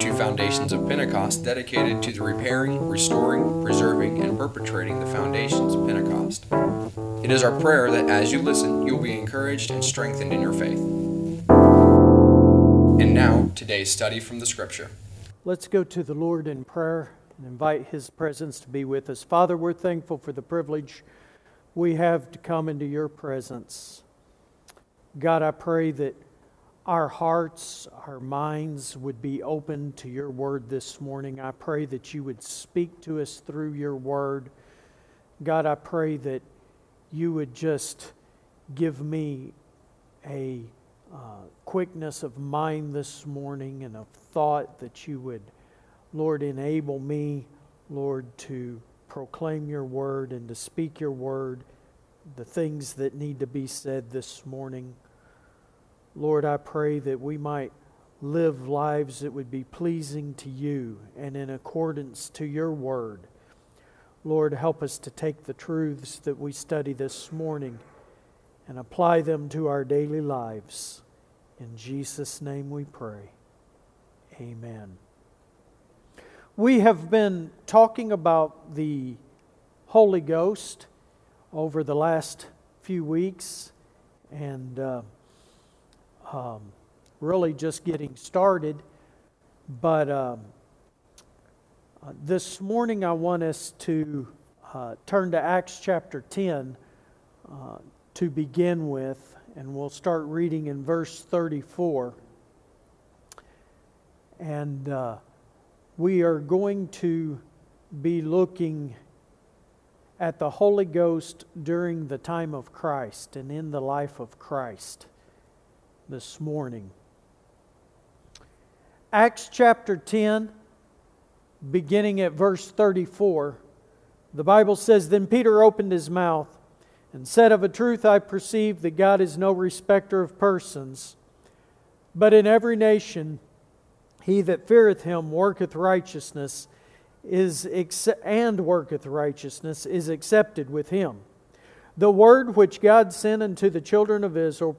to Foundations of Pentecost, dedicated to the repairing, restoring, preserving, and perpetrating the foundations of Pentecost. It is our prayer that as you listen, you will be encouraged and strengthened in your faith. And now, today's study from the Scripture. Let's go to the Lord in prayer and invite His presence to be with us. Father, we're thankful for the privilege we have to come into your presence. God, I pray that our hearts, our minds would be open to your word this morning. I pray that you would speak to us through your word. God, I pray that you would just give me a uh, quickness of mind this morning and of thought that you would, Lord, enable me, Lord, to proclaim your word and to speak your word, the things that need to be said this morning. Lord, I pray that we might live lives that would be pleasing to you and in accordance to your word. Lord, help us to take the truths that we study this morning and apply them to our daily lives. In Jesus' name we pray. Amen. We have been talking about the Holy Ghost over the last few weeks and uh, um, really just getting started. But um, uh, this morning I want us to uh, turn to Acts chapter 10 uh, to begin with, and we'll start reading in verse 34. And uh, we are going to be looking at the Holy Ghost during the time of Christ and in the life of Christ this morning. Acts chapter 10, beginning at verse 34, the Bible says Then Peter opened his mouth and said, Of a truth I perceive that God is no respecter of persons, but in every nation he that feareth him worketh righteousness is and worketh righteousness is accepted with him. The word which God sent unto the children of Israel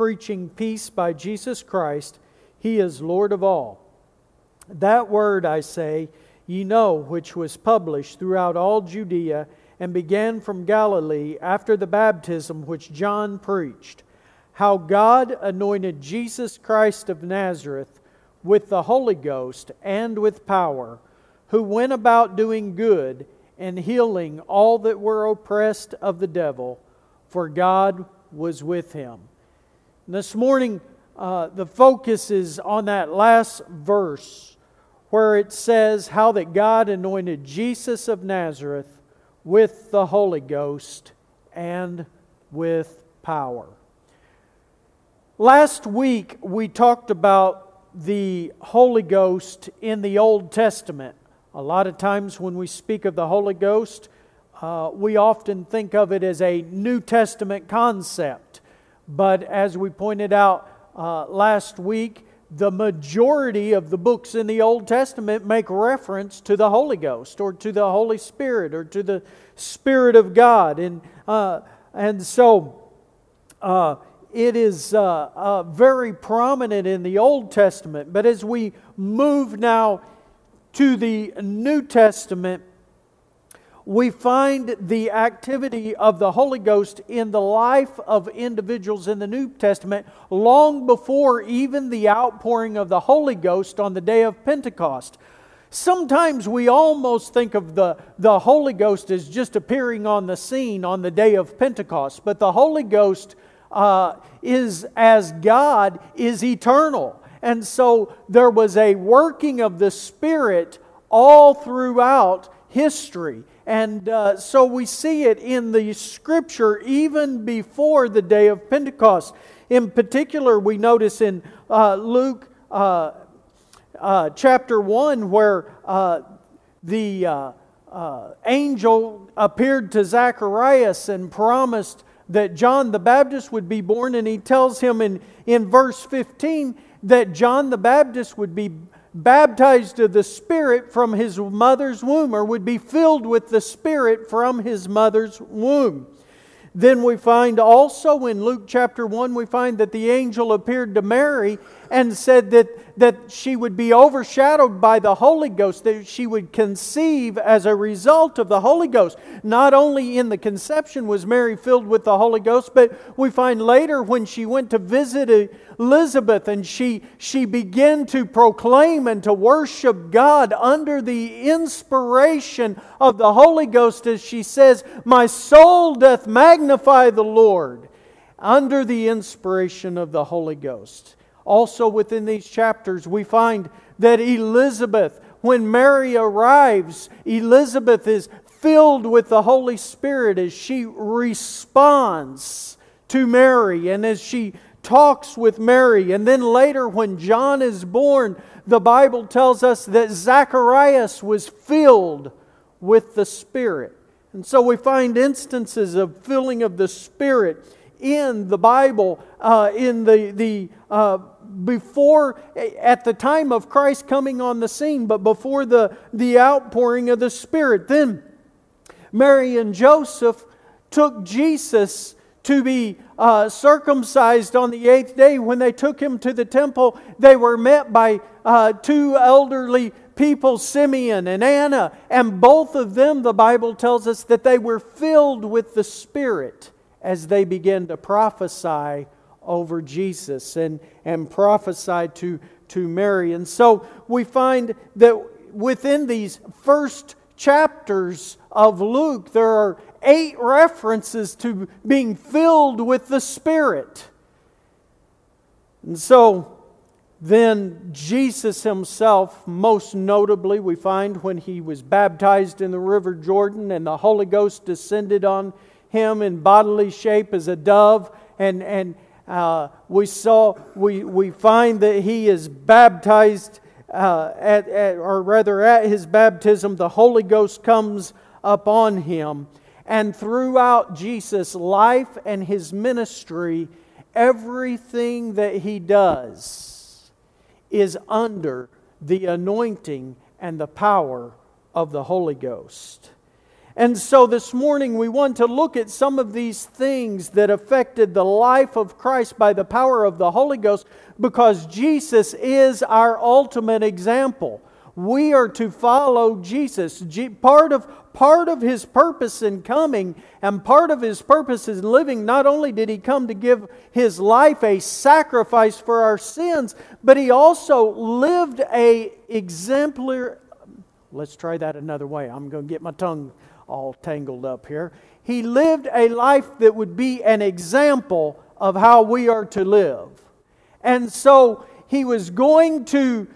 preaching peace by Jesus Christ, he is Lord of all. That word, I say, ye know, which was published throughout all Judea and began from Galilee after the baptism which John preached, how God anointed Jesus Christ of Nazareth with the Holy Ghost and with power, who went about doing good and healing all that were oppressed of the devil, for God was with him. This morning, uh, the focus is on that last verse where it says how that God anointed Jesus of Nazareth with the Holy Ghost and with power. Last week, we talked about the Holy Ghost in the Old Testament. A lot of times, when we speak of the Holy Ghost, uh, we often think of it as a New Testament concept. But as we pointed out uh, last week, the majority of the books in the Old Testament make reference to the Holy Ghost or to the Holy Spirit or to the Spirit of God. And, uh, and so uh, it is uh, uh, very prominent in the Old Testament. But as we move now to the New Testament, we find the activity of the Holy Ghost in the life of individuals in the New Testament long before even the outpouring of the Holy Ghost on the day of Pentecost. Sometimes we almost think of the, the Holy Ghost as just appearing on the scene on the day of Pentecost, but the Holy Ghost uh, is, as God, is eternal. And so there was a working of the Spirit all throughout history. And uh, so we see it in the scripture even before the day of Pentecost. In particular, we notice in uh, Luke uh, uh chapter 1 where uh, the uh, angel appeared to Zacharias and promised that John the Baptist would be born, and he tells him in, in verse 15 that John the Baptist would be baptized of the Spirit from his mother's womb, or would be filled with the Spirit from his mother's womb. Then we find also in Luke chapter 1, we find that the angel appeared to Mary and said that, that she would be overshadowed by the Holy Ghost, that she would conceive as a result of the Holy Ghost. Not only in the conception was Mary filled with the Holy Ghost, but we find later when she went to visit Elizabeth and she, she began to proclaim and to worship God under the inspiration of the Holy Ghost, as she says, My soul doth magnify the Lord, under the inspiration of the Holy Ghost. Also, within these chapters, we find that Elizabeth, when Mary arrives, Elizabeth is filled with the Holy Spirit as she responds to Mary and as she talks with Mary. And then later, when John is born, the Bible tells us that Zacharias was filled with the Spirit. And so we find instances of filling of the Spirit in the Bible, uh, in the, the uh, before, at the time of Christ coming on the scene, but before the, the outpouring of the Spirit. Then Mary and Joseph took Jesus to be uh, circumcised on the eighth day. When they took him to the temple, they were met by uh, two elderly people, Simeon and Anna, and both of them, the Bible tells us, that they were filled with the Spirit as they began to prophesy over Jesus and, and prophesied to, to Mary. And so we find that within these first chapters of Luke, there are eight references to being filled with the Spirit. And so then Jesus himself, most notably, we find when he was baptized in the River Jordan and the Holy Ghost descended on him in bodily shape as a dove and, and uh, we saw, we, we find that he is baptized, uh, at, at, or rather at his baptism, the Holy Ghost comes upon him. And throughout Jesus' life and his ministry, everything that he does is under the anointing and the power of the Holy Ghost. And so this morning we want to look at some of these things that affected the life of Christ by the power of the Holy Ghost because Jesus is our ultimate example. We are to follow Jesus. Part of, part of his purpose in coming and part of his purpose in living, not only did he come to give his life a sacrifice for our sins, but he also lived a exemplar. Let's try that another way. I'm going to get my tongue all tangled up here. He lived a life that would be an example of how we are to live. And so he was going to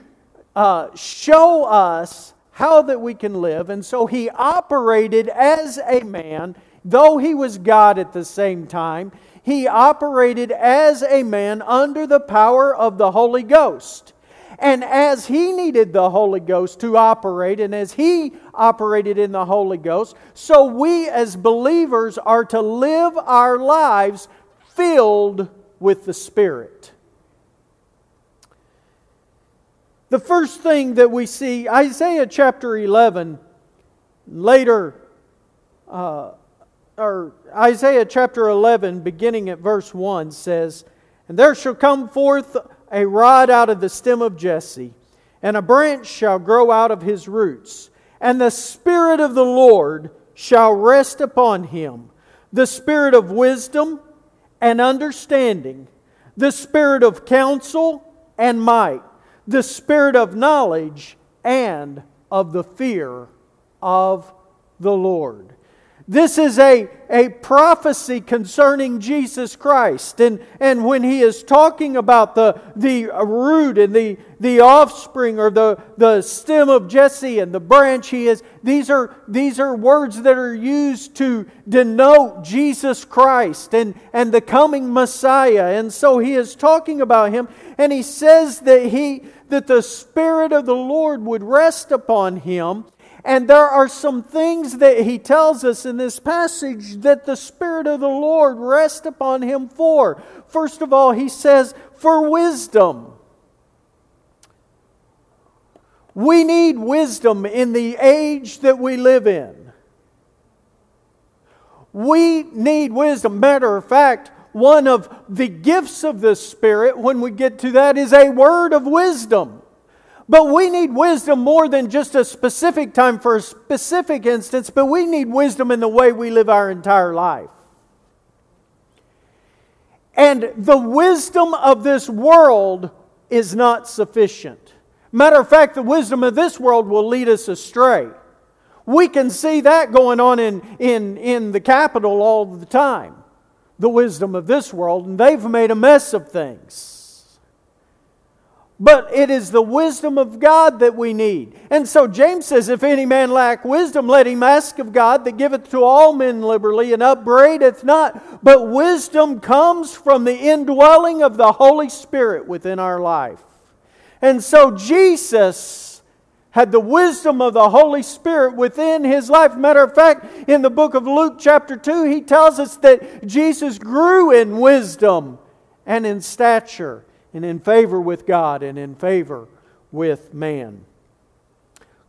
uh, show us how that we can live. And so he operated as a man, though he was God at the same time. He operated as a man under the power of the Holy Ghost. And as he needed the Holy Ghost to operate, and as he operated in the Holy Ghost, so we as believers are to live our lives filled with the Spirit. The first thing that we see, Isaiah chapter 11, later, uh, or Isaiah chapter 11, beginning at verse 1, says, And there shall come forth a rod out of the stem of Jesse, and a branch shall grow out of his roots. And the Spirit of the Lord shall rest upon him the Spirit of wisdom and understanding, the Spirit of counsel and might, the Spirit of knowledge and of the fear of the Lord. This is a, a prophecy concerning Jesus Christ. And, and when he is talking about the, the root and the, the offspring or the, the stem of Jesse and the branch he is, these are, these are words that are used to denote Jesus Christ and, and the coming Messiah. And so he is talking about him and he says that, he, that the Spirit of the Lord would rest upon him and there are some things that he tells us in this passage that the Spirit of the Lord rests upon him for. First of all, he says, for wisdom. We need wisdom in the age that we live in. We need wisdom. Matter of fact, one of the gifts of the Spirit, when we get to that, is a word of wisdom. But we need wisdom more than just a specific time for a specific instance, but we need wisdom in the way we live our entire life. And the wisdom of this world is not sufficient. Matter of fact, the wisdom of this world will lead us astray. We can see that going on in, in, in the capital all the time the wisdom of this world, and they've made a mess of things. But it is the wisdom of God that we need. And so James says, If any man lack wisdom, let him ask of God that giveth to all men liberally and upbraideth not. But wisdom comes from the indwelling of the Holy Spirit within our life. And so Jesus had the wisdom of the Holy Spirit within his life. Matter of fact, in the book of Luke, chapter 2, he tells us that Jesus grew in wisdom and in stature and in favor with God and in favor with man.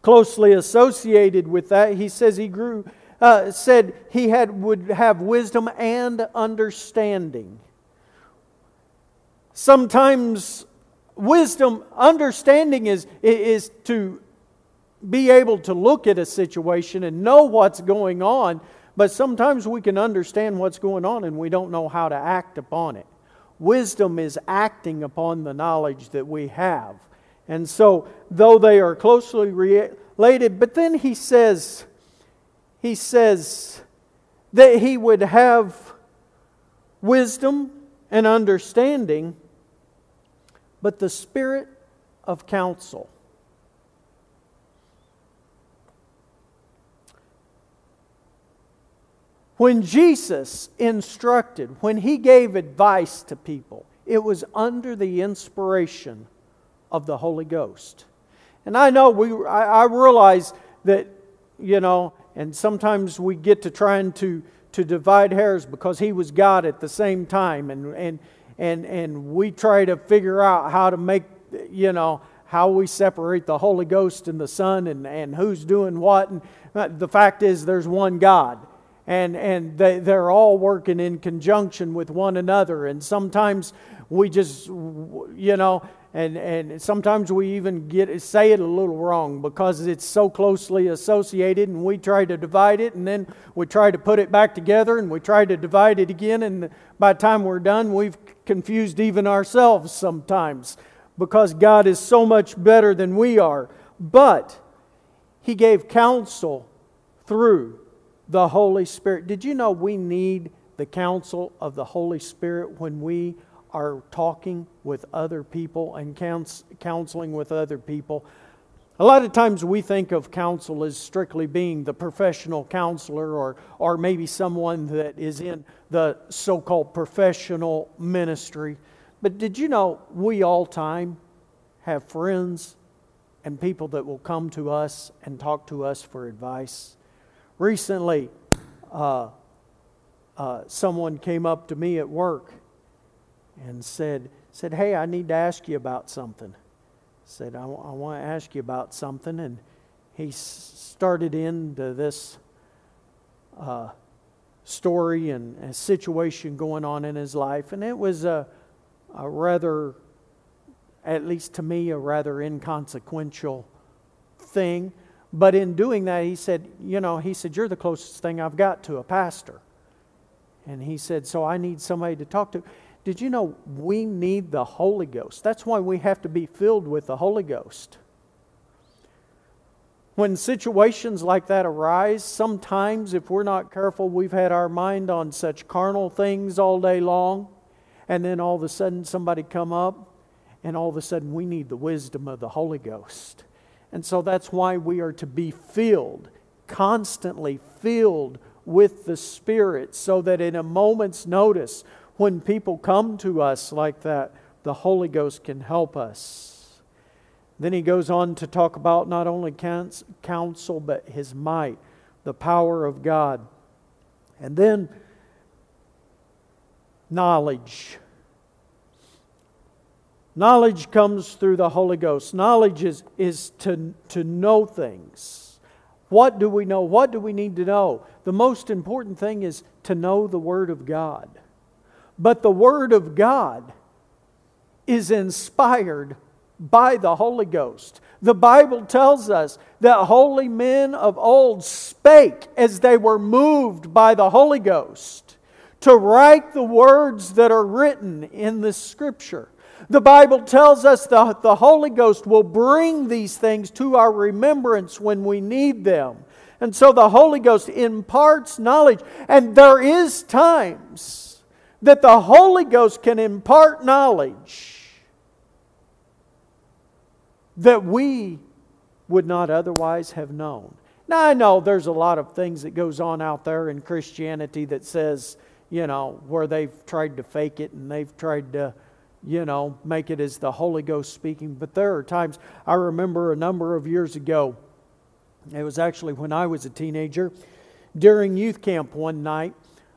Closely associated with that, he says he grew, uh, said he had, would have wisdom and understanding. Sometimes wisdom, understanding is, is to be able to look at a situation and know what's going on, but sometimes we can understand what's going on and we don't know how to act upon it. Wisdom is acting upon the knowledge that we have. And so, though they are closely related, but then he says, he says that he would have wisdom and understanding, but the spirit of counsel. When Jesus instructed, when he gave advice to people, it was under the inspiration of the Holy Ghost. And I know we, I, I realize that, you know, and sometimes we get to trying to, to divide hairs because he was God at the same time. And, and, and, and we try to figure out how to make, you know, how we separate the Holy Ghost and the Son and, and who's doing what. And uh, the fact is, there's one God and, and they, they're all working in conjunction with one another. And sometimes we just, you know, and, and sometimes we even get say it a little wrong because it's so closely associated and we try to divide it and then we try to put it back together and we try to divide it again and by the time we're done we've confused even ourselves sometimes because God is so much better than we are but he gave counsel through the Holy Spirit. Did you know we need the counsel of the Holy Spirit when we are talking with other people and counseling with other people? A lot of times we think of counsel as strictly being the professional counselor or, or maybe someone that is in the so called professional ministry. But did you know we all time have friends and people that will come to us and talk to us for advice? Recently, uh, uh, someone came up to me at work and said, said, Hey, I need to ask you about something. Said, I, w- I want to ask you about something. And he s- started into this uh, story and a situation going on in his life. And it was a, a rather, at least to me, a rather inconsequential thing. But in doing that, he said, You know, he said, You're the closest thing I've got to a pastor. And he said, So I need somebody to talk to. Did you know we need the Holy Ghost? That's why we have to be filled with the Holy Ghost. When situations like that arise, sometimes if we're not careful, we've had our mind on such carnal things all day long, and then all of a sudden somebody come up, and all of a sudden we need the wisdom of the Holy Ghost. And so that's why we are to be filled, constantly filled with the Spirit, so that in a moment's notice, when people come to us like that, the Holy Ghost can help us. Then he goes on to talk about not only counsel, but his might, the power of God. And then knowledge. Knowledge comes through the Holy Ghost. Knowledge is, is to, to know things. What do we know? What do we need to know? The most important thing is to know the Word of God. But the Word of God is inspired by the Holy Ghost. The Bible tells us that holy men of old spake as they were moved by the Holy Ghost to write the words that are written in the Scripture. The Bible tells us that the Holy Ghost will bring these things to our remembrance when we need them. And so the Holy Ghost imparts knowledge. And there is times that the Holy Ghost can impart knowledge that we would not otherwise have known. Now I know there's a lot of things that goes on out there in Christianity that says, you know, where they've tried to fake it and they've tried to, you know, make it as the Holy Ghost speaking. But there are times I remember a number of years ago. It was actually when I was a teenager. During youth camp one night,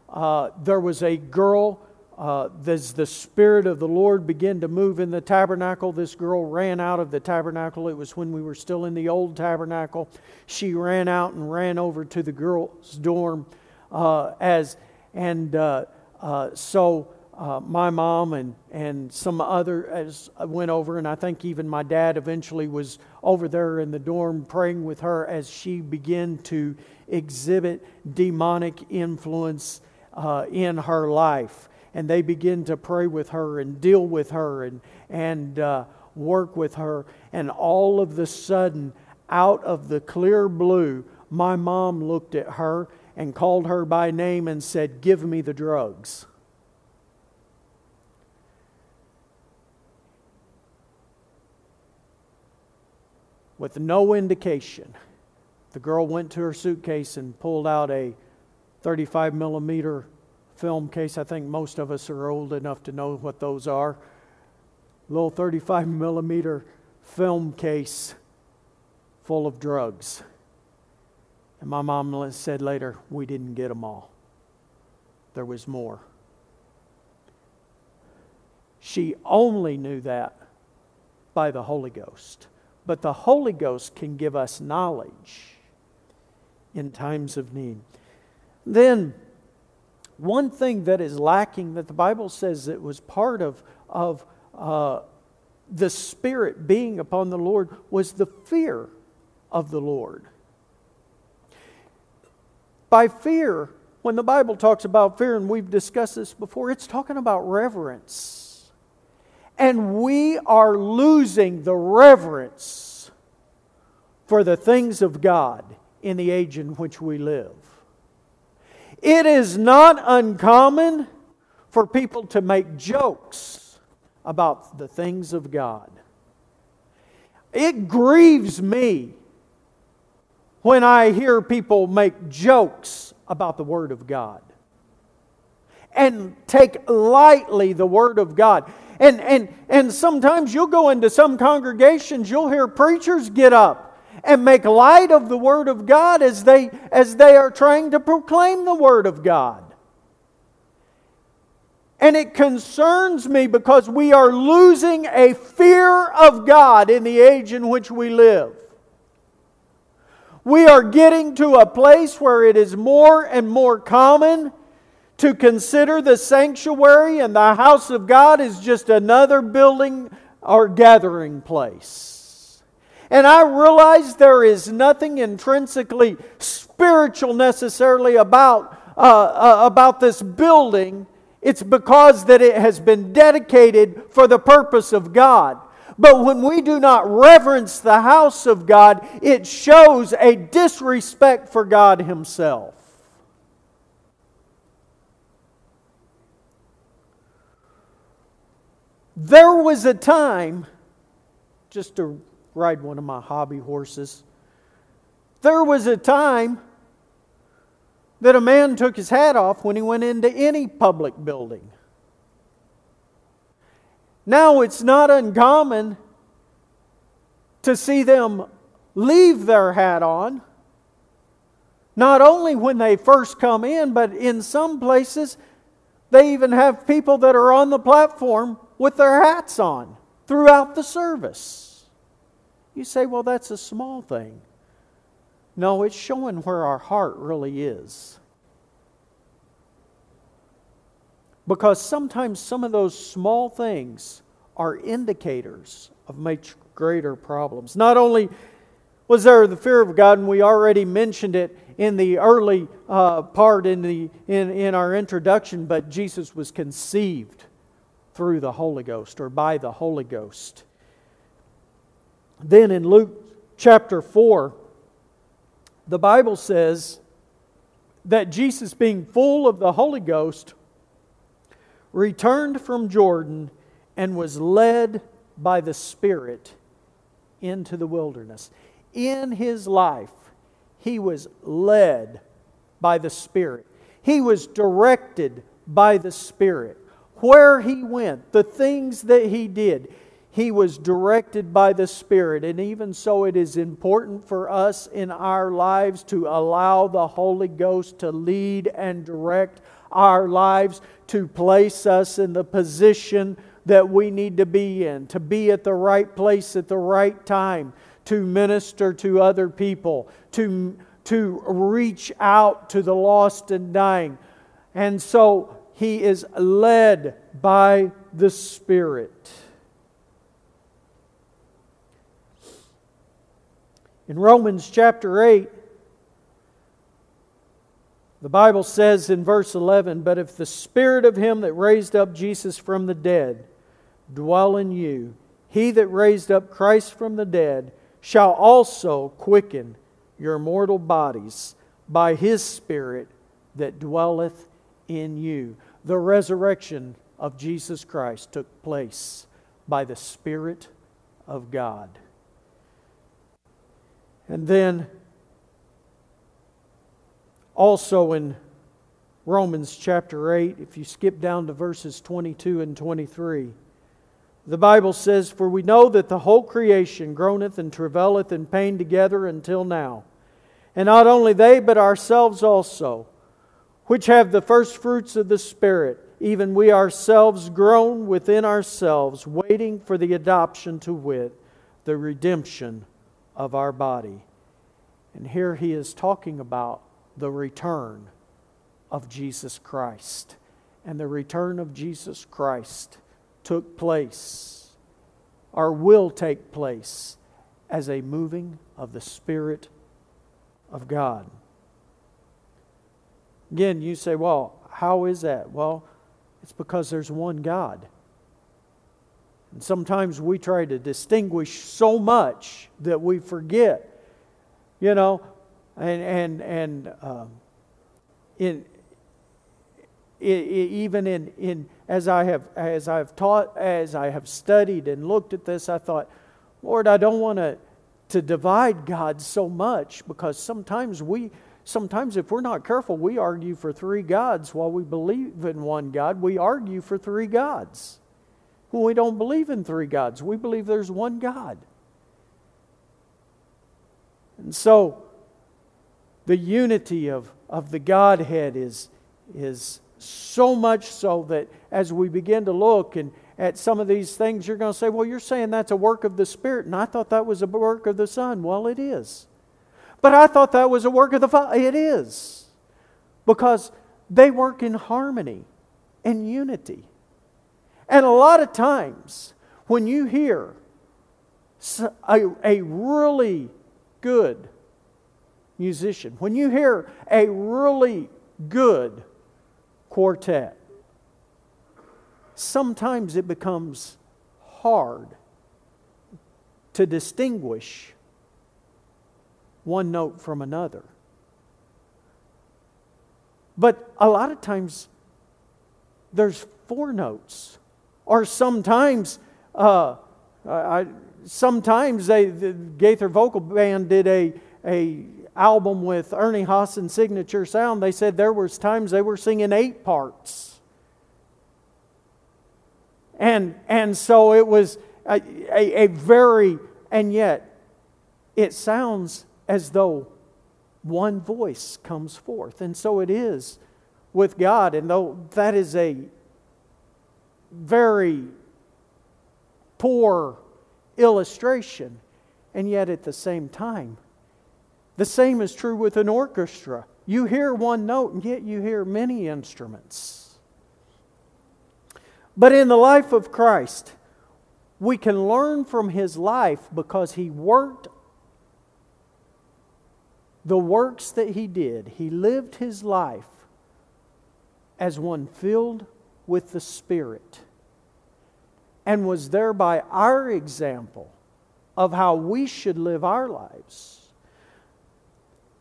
uh, there was a girl uh, as the Spirit of the Lord began to move in the tabernacle, this girl ran out of the tabernacle. It was when we were still in the old tabernacle. She ran out and ran over to the girls' dorm uh, as, and uh, uh so uh, my mom and, and some other as I went over, and I think even my dad eventually was over there in the dorm praying with her as she began to exhibit demonic influence uh, in her life and they begin to pray with her and deal with her and, and uh, work with her. And all of the sudden, out of the clear blue, my mom looked at her and called her by name and said, Give me the drugs. With no indication, the girl went to her suitcase and pulled out a 35 millimeter film case. I think most of us are old enough to know what those are. Little 35 millimeter film case full of drugs. And my mom said later, we didn't get them all. There was more. She only knew that by the Holy Ghost. But the Holy Ghost can give us knowledge in times of need. Then, one thing that is lacking that the Bible says it was part of, of uh, the Spirit being upon the Lord was the fear of the Lord. By fear, when the Bible talks about fear, and we've discussed this before, it's talking about reverence. And we are losing the reverence for the things of God in the age in which we live. It is not uncommon for people to make jokes about the things of God. It grieves me when I hear people make jokes about the Word of God and take lightly the Word of God. And, and, and sometimes you'll go into some congregations, you'll hear preachers get up and make light of the Word of God as they, as they are trying to proclaim the Word of God. And it concerns me because we are losing a fear of God in the age in which we live. We are getting to a place where it is more and more common to consider the sanctuary and the house of God as just another building or gathering place. And I realize there is nothing intrinsically spiritual necessarily about, uh, uh, about this building. It's because that it has been dedicated for the purpose of God. But when we do not reverence the house of God, it shows a disrespect for God Himself. There was a time, just to ride one of my hobby horses. There was a time that a man took his hat off when he went into any public building. Now it's not uncommon to see them leave their hat on, not only when they first come in, but in some places they even have people that are on the platform with their hats on throughout the service. You say, well, that's a small thing. No, it's showing where our heart really is. because sometimes some of those small things are indicators of much greater problems. Not only was there the fear of God, and we already mentioned it in the early uh, part in, the, in, in our introduction, but Jesus was conceived through the Holy Ghost or by the Holy Ghost. Then in Luke chapter 4, the Bible says that Jesus, being full of the Holy Ghost, returned from Jordan and was led by the Spirit into the wilderness. In his life, he was led by the Spirit, he was directed by the Spirit. Where he went, the things that he did, he was directed by the Spirit. And even so, it is important for us in our lives to allow the Holy Ghost to lead and direct our lives, to place us in the position that we need to be in, to be at the right place at the right time, to minister to other people, to, to reach out to the lost and dying. And so he is led by the Spirit. In Romans chapter 8, the Bible says in verse 11, But if the Spirit of Him that raised up Jesus from the dead dwell in you, He that raised up Christ from the dead shall also quicken your mortal bodies by His Spirit that dwelleth in you. The resurrection of Jesus Christ took place by the Spirit of God. And then also in Romans chapter 8, if you skip down to verses 22 and 23, the Bible says, For we know that the whole creation groaneth and travaileth in pain together until now. And not only they, but ourselves also, which have the first fruits of the Spirit, even we ourselves groan within ourselves, waiting for the adoption to wit, the redemption of our body. And here he is talking about the return of Jesus Christ. And the return of Jesus Christ took place, or will take place, as a moving of the Spirit of God. Again, you say, well, how is that? Well, it's because there's one God. And sometimes we try to distinguish so much that we forget, you know, and and and um, in, in, even in in as I have as I've taught as I have studied and looked at this, I thought, Lord, I don't want to to divide God so much because sometimes we sometimes if we're not careful, we argue for three gods while we believe in one God. We argue for three gods. When we don't believe in three gods, we believe there's one God. And so, the unity of, of the Godhead is, is so much so that as we begin to look and at some of these things, you're going to say, well, you're saying that's a work of the Spirit, and I thought that was a work of the Son. Well, it is. But I thought that was a work of the Father. It is. Because they work in harmony and unity. And a lot of times, when you hear a, a really good musician, when you hear a really good quartet, sometimes it becomes hard to distinguish one note from another. But a lot of times, there's four notes or sometimes, uh, I, sometimes they, the Gaither Vocal Band did a, a album with Ernie Haase signature sound. They said there was times they were singing eight parts. And, and so it was a, a, a very, and yet it sounds as though one voice comes forth. And so it is with God. And though that is a very poor illustration, and yet at the same time, the same is true with an orchestra. You hear one note, and yet you hear many instruments. But in the life of Christ, we can learn from his life because he worked the works that he did. He lived his life as one filled with the Spirit and was thereby our example of how we should live our lives.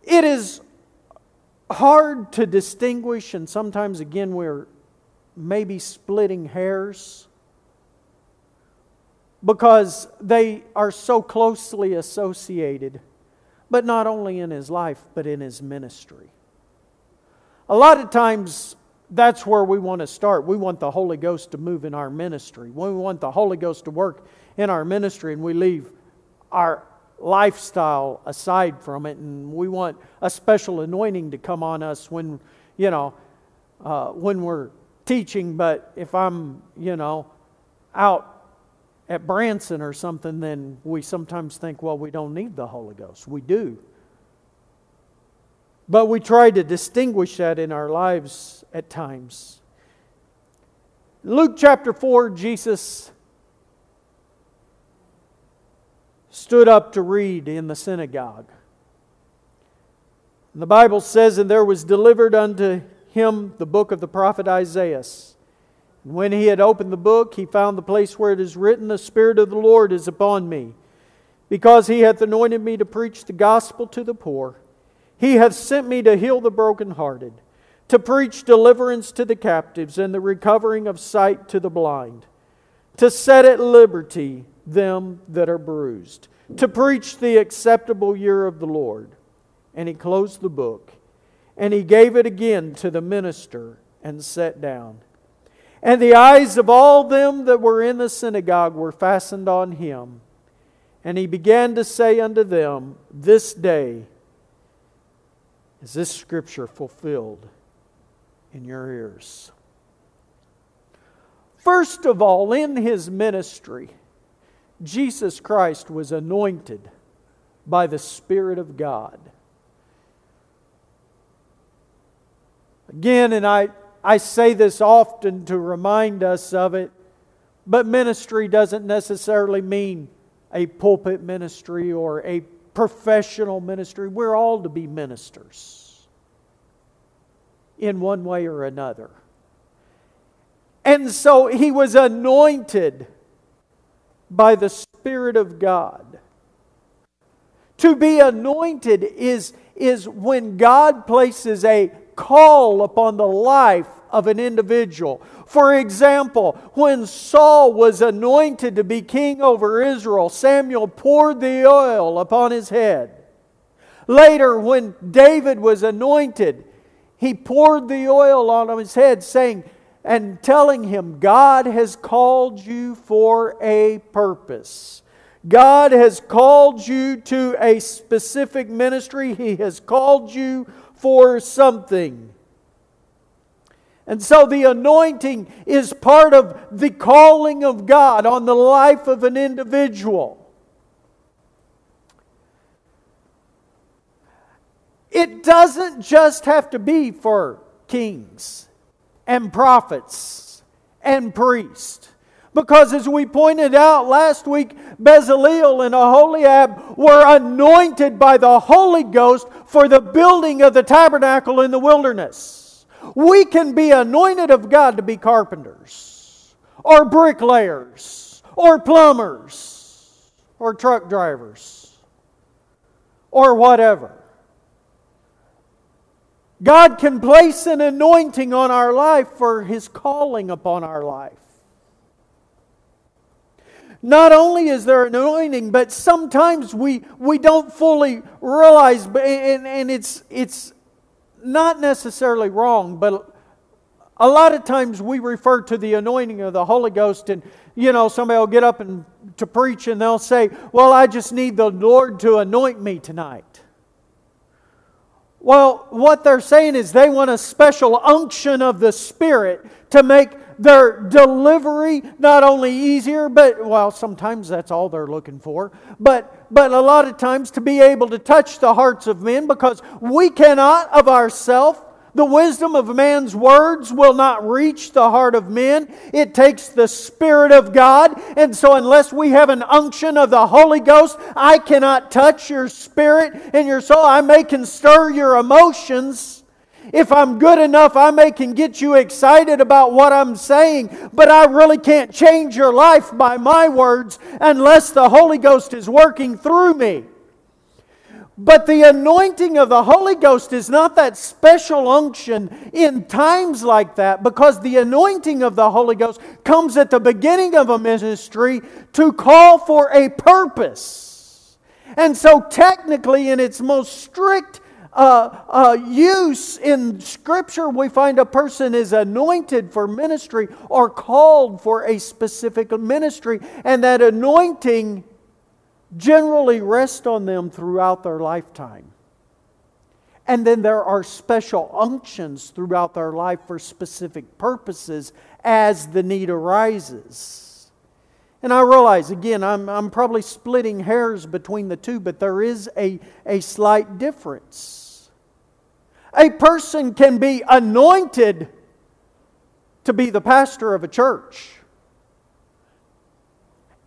It is hard to distinguish, and sometimes again we're maybe splitting hairs because they are so closely associated, but not only in his life, but in his ministry. A lot of times, that's where we want to start. We want the Holy Ghost to move in our ministry. We want the Holy Ghost to work in our ministry, and we leave our lifestyle aside from it, and we want a special anointing to come on us when, you know, uh, when we're teaching. But if I'm, you know, out at Branson or something, then we sometimes think, well, we don't need the Holy Ghost. We do. But we try to distinguish that in our lives at times. Luke chapter 4, Jesus stood up to read in the synagogue. And the Bible says, And there was delivered unto him the book of the prophet Isaiah. And when he had opened the book, he found the place where it is written, The Spirit of the Lord is upon me, because he hath anointed me to preach the gospel to the poor. He hath sent me to heal the brokenhearted, to preach deliverance to the captives, and the recovering of sight to the blind, to set at liberty them that are bruised, to preach the acceptable year of the Lord. And he closed the book, and he gave it again to the minister, and sat down. And the eyes of all them that were in the synagogue were fastened on him. And he began to say unto them, This day is this scripture fulfilled in your ears. First of all, in his ministry, Jesus Christ was anointed by the Spirit of God. Again, and I I say this often to remind us of it, but ministry doesn't necessarily mean a pulpit ministry or a professional ministry. We're all to be ministers in one way or another. And so he was anointed by the Spirit of God. To be anointed is, is when God places a call upon the life of an individual. For example, when Saul was anointed to be king over Israel, Samuel poured the oil upon his head. Later, when David was anointed, he poured the oil on his head, saying, and telling him, God has called you for a purpose. God has called you to a specific ministry. He has called you for something. And so the anointing is part of the calling of God on the life of an individual. It doesn't just have to be for kings and prophets and priests. Because as we pointed out last week, Bezaleel and Aholiab were anointed by the Holy Ghost for the building of the tabernacle in the wilderness. We can be anointed of God to be carpenters, or bricklayers, or plumbers, or truck drivers, or whatever. God can place an anointing on our life for His calling upon our life. Not only is there an anointing, but sometimes we, we don't fully realize, and, and it's, it's not necessarily wrong, but a lot of times we refer to the anointing of the Holy Ghost, and you know, somebody will get up and to preach and they'll say, Well, I just need the Lord to anoint me tonight. Well, what they're saying is they want a special unction of the Spirit to make their delivery not only easier, but, well, sometimes that's all they're looking for, but, but a lot of times to be able to touch the hearts of men because we cannot of ourselves The wisdom of man's words will not reach the heart of men. It takes the Spirit of God. And so, unless we have an unction of the Holy Ghost, I cannot touch your spirit and your soul. I may can stir your emotions. If I'm good enough, I may can get you excited about what I'm saying, but I really can't change your life by my words unless the Holy Ghost is working through me. But the anointing of the Holy Ghost is not that special unction in times like that because the anointing of the Holy Ghost comes at the beginning of a ministry to call for a purpose. And so, technically, in its most strict uh, uh, use in Scripture, we find a person is anointed for ministry or called for a specific ministry, and that anointing generally rests on them throughout their lifetime. And then there are special unctions throughout their life for specific purposes as the need arises. And I realize, again, I'm, I'm probably splitting hairs between the two, but there is a, a slight difference. A person can be anointed to be the pastor of a church.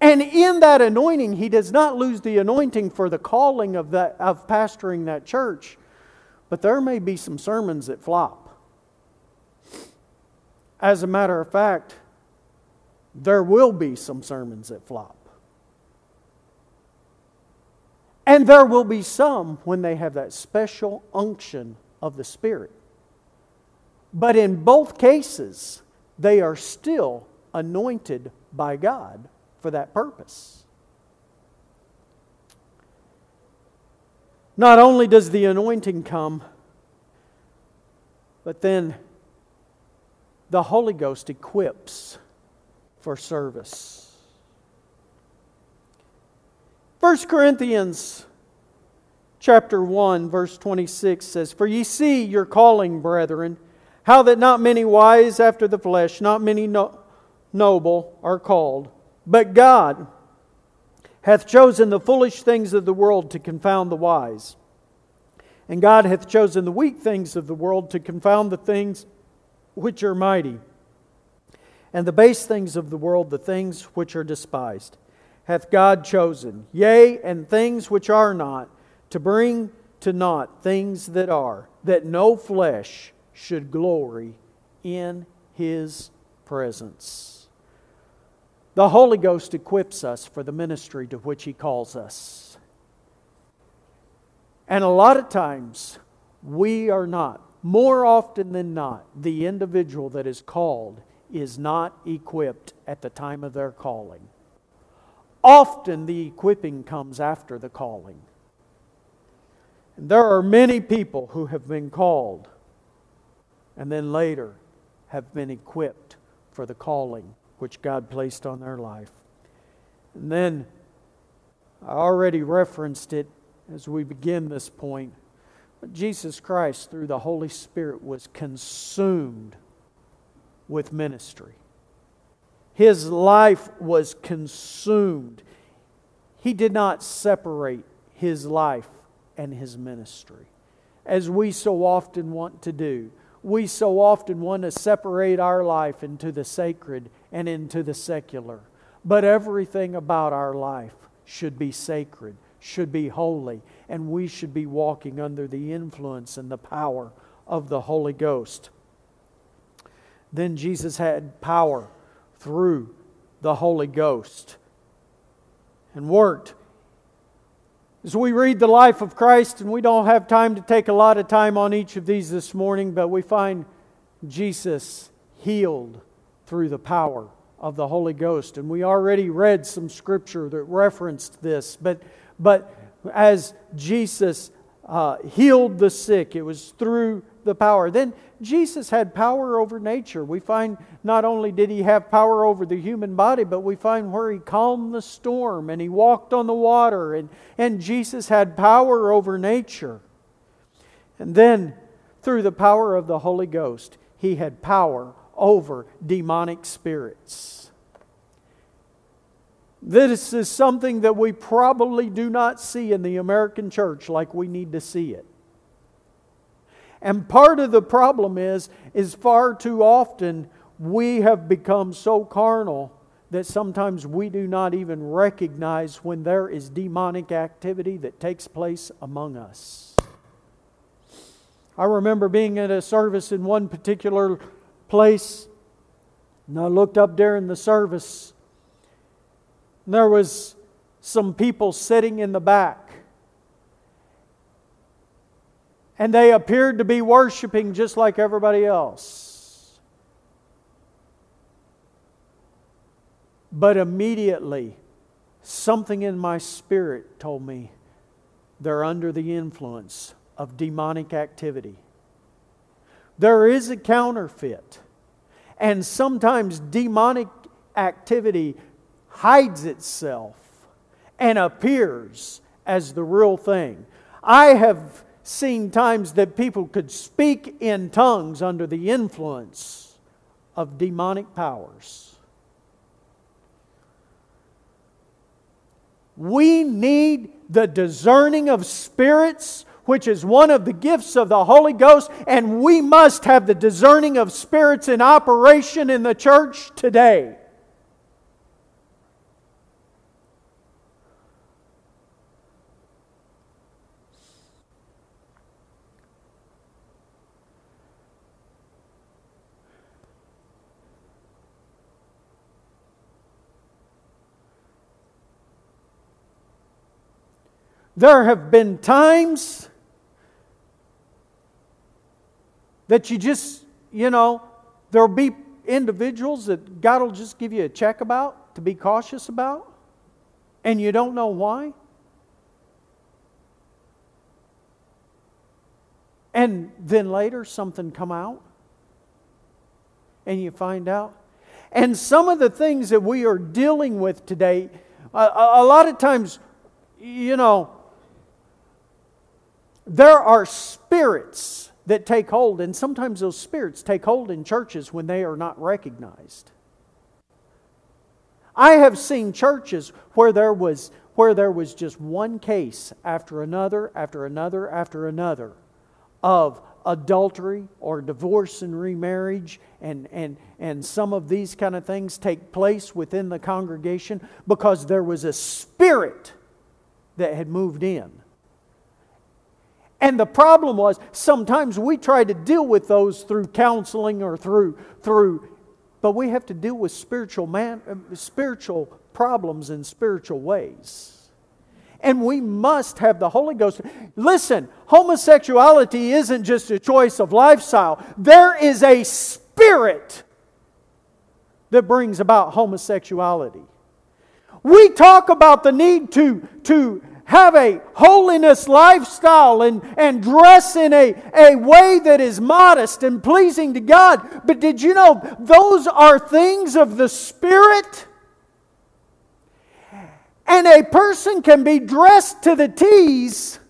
And in that anointing, he does not lose the anointing for the calling of, that, of pastoring that church. But there may be some sermons that flop. As a matter of fact, there will be some sermons that flop. And there will be some when they have that special unction of the Spirit. But in both cases, they are still anointed by God for that purpose. Not only does the anointing come, but then the Holy Ghost equips for service. 1 Corinthians chapter 1 verse 26 says, "For ye see your calling, brethren, how that not many wise after the flesh, not many no- noble are called." But God hath chosen the foolish things of the world to confound the wise. And God hath chosen the weak things of the world to confound the things which are mighty. And the base things of the world, the things which are despised, hath God chosen, yea, and things which are not, to bring to naught things that are, that no flesh should glory in his presence. The Holy Ghost equips us for the ministry to which He calls us. And a lot of times, we are not, more often than not, the individual that is called is not equipped at the time of their calling. Often the equipping comes after the calling. There are many people who have been called and then later have been equipped for the calling which God placed on their life. And then I already referenced it as we begin this point. But Jesus Christ, through the Holy Spirit, was consumed with ministry. His life was consumed. He did not separate his life and his ministry, as we so often want to do. We so often want to separate our life into the sacred and into the secular. But everything about our life should be sacred, should be holy, and we should be walking under the influence and the power of the Holy Ghost. Then Jesus had power through the Holy Ghost and worked. As we read the life of Christ, and we don't have time to take a lot of time on each of these this morning, but we find Jesus healed through the power of the Holy Ghost. And we already read some scripture that referenced this. But, but as Jesus uh, healed the sick, it was through the power. Then Jesus had power over nature. We find not only did he have power over the human body, but we find where he calmed the storm and he walked on the water, and, and Jesus had power over nature. And then, through the power of the Holy Ghost, he had power over demonic spirits. This is something that we probably do not see in the American church like we need to see it. And part of the problem is, is far too often we have become so carnal that sometimes we do not even recognize when there is demonic activity that takes place among us. I remember being at a service in one particular place, and I looked up during the service, and there was some people sitting in the back. And they appeared to be worshiping just like everybody else. But immediately, something in my spirit told me they're under the influence of demonic activity. There is a counterfeit, and sometimes demonic activity hides itself and appears as the real thing. I have seen times that people could speak in tongues under the influence of demonic powers. We need the discerning of spirits which is one of the gifts of the Holy Ghost, and we must have the discerning of spirits in operation in the church today. There have been times that you just, you know, there'll be individuals that God will just give you a check about to be cautious about, and you don't know why. And then later something come out and you find out. And some of the things that we are dealing with today, a, a lot of times, you know, there are spirits that take hold, and sometimes those spirits take hold in churches when they are not recognized. I have seen churches where there was where there was just one case after another after another after another of adultery or divorce and remarriage and, and, and some of these kind of things take place within the congregation because there was a spirit that had moved in and the problem was sometimes we try to deal with those through counseling or through through but we have to deal with spiritual man spiritual problems in spiritual ways. And we must have the Holy Ghost. Listen, homosexuality isn't just a choice of lifestyle. There is a spirit that brings about homosexuality. We talk about the need to, to have a holiness lifestyle and, and dress in a, a way that is modest and pleasing to God. But did you know those are things of the Spirit? And a person can be dressed to the T's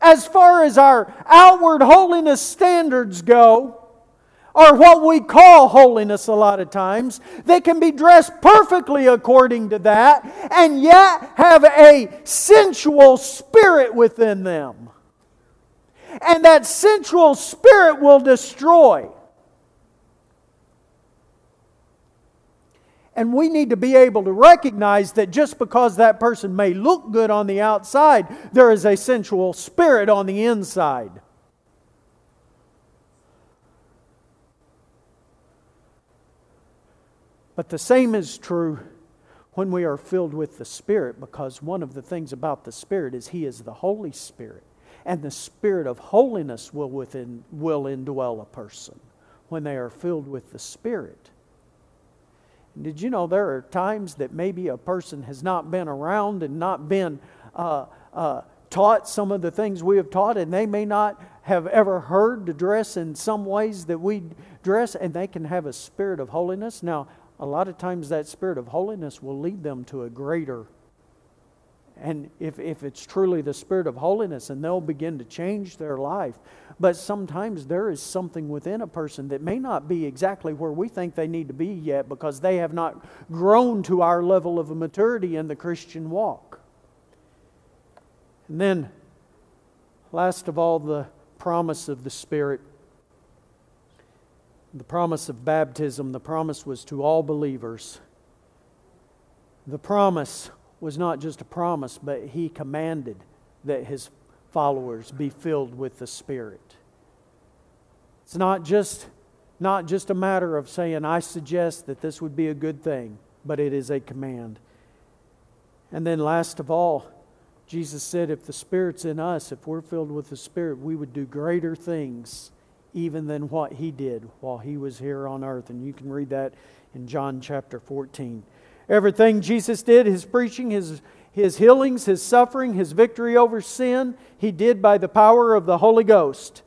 as far as our outward holiness standards go or what we call holiness a lot of times. They can be dressed perfectly according to that and yet have a sensual spirit within them. And that sensual spirit will destroy. And we need to be able to recognize that just because that person may look good on the outside, there is a sensual spirit on the inside. But the same is true when we are filled with the Spirit, because one of the things about the Spirit is He is the Holy Spirit. And the Spirit of holiness will, within, will indwell a person when they are filled with the Spirit. Did you know there are times that maybe a person has not been around and not been uh, uh, taught some of the things we have taught, and they may not have ever heard to dress in some ways that we dress, and they can have a spirit of holiness. Now, a lot of times that spirit of holiness will lead them to a greater. And if, if it's truly the spirit of holiness, and they'll begin to change their life. But sometimes there is something within a person that may not be exactly where we think they need to be yet because they have not grown to our level of maturity in the Christian walk. And then, last of all, the promise of the Spirit, the promise of baptism, the promise was to all believers. The promise was not just a promise, but he commanded that his followers be filled with the Spirit. It's not just, not just a matter of saying, I suggest that this would be a good thing, but it is a command. And then, last of all, Jesus said, if the Spirit's in us, if we're filled with the Spirit, we would do greater things even than what He did while He was here on earth. And you can read that in John chapter 14. Everything Jesus did, His preaching, His, his healings, His suffering, His victory over sin, He did by the power of the Holy Ghost.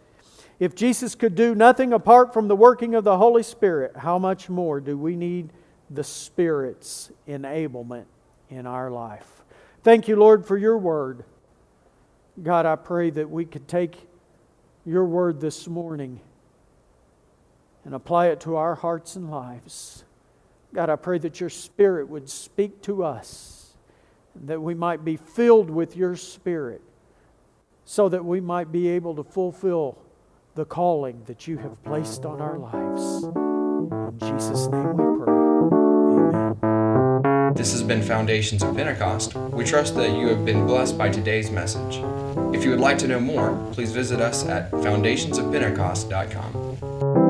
If Jesus could do nothing apart from the working of the Holy Spirit, how much more do we need the Spirit's enablement in our life? Thank you, Lord, for your word. God, I pray that we could take your word this morning and apply it to our hearts and lives. God, I pray that your spirit would speak to us, that we might be filled with your spirit, so that we might be able to fulfill the calling that you have placed on our lives. In Jesus' name we. This has been Foundations of Pentecost. We trust that you have been blessed by today's message. If you would like to know more, please visit us at foundationsofpentecost.com.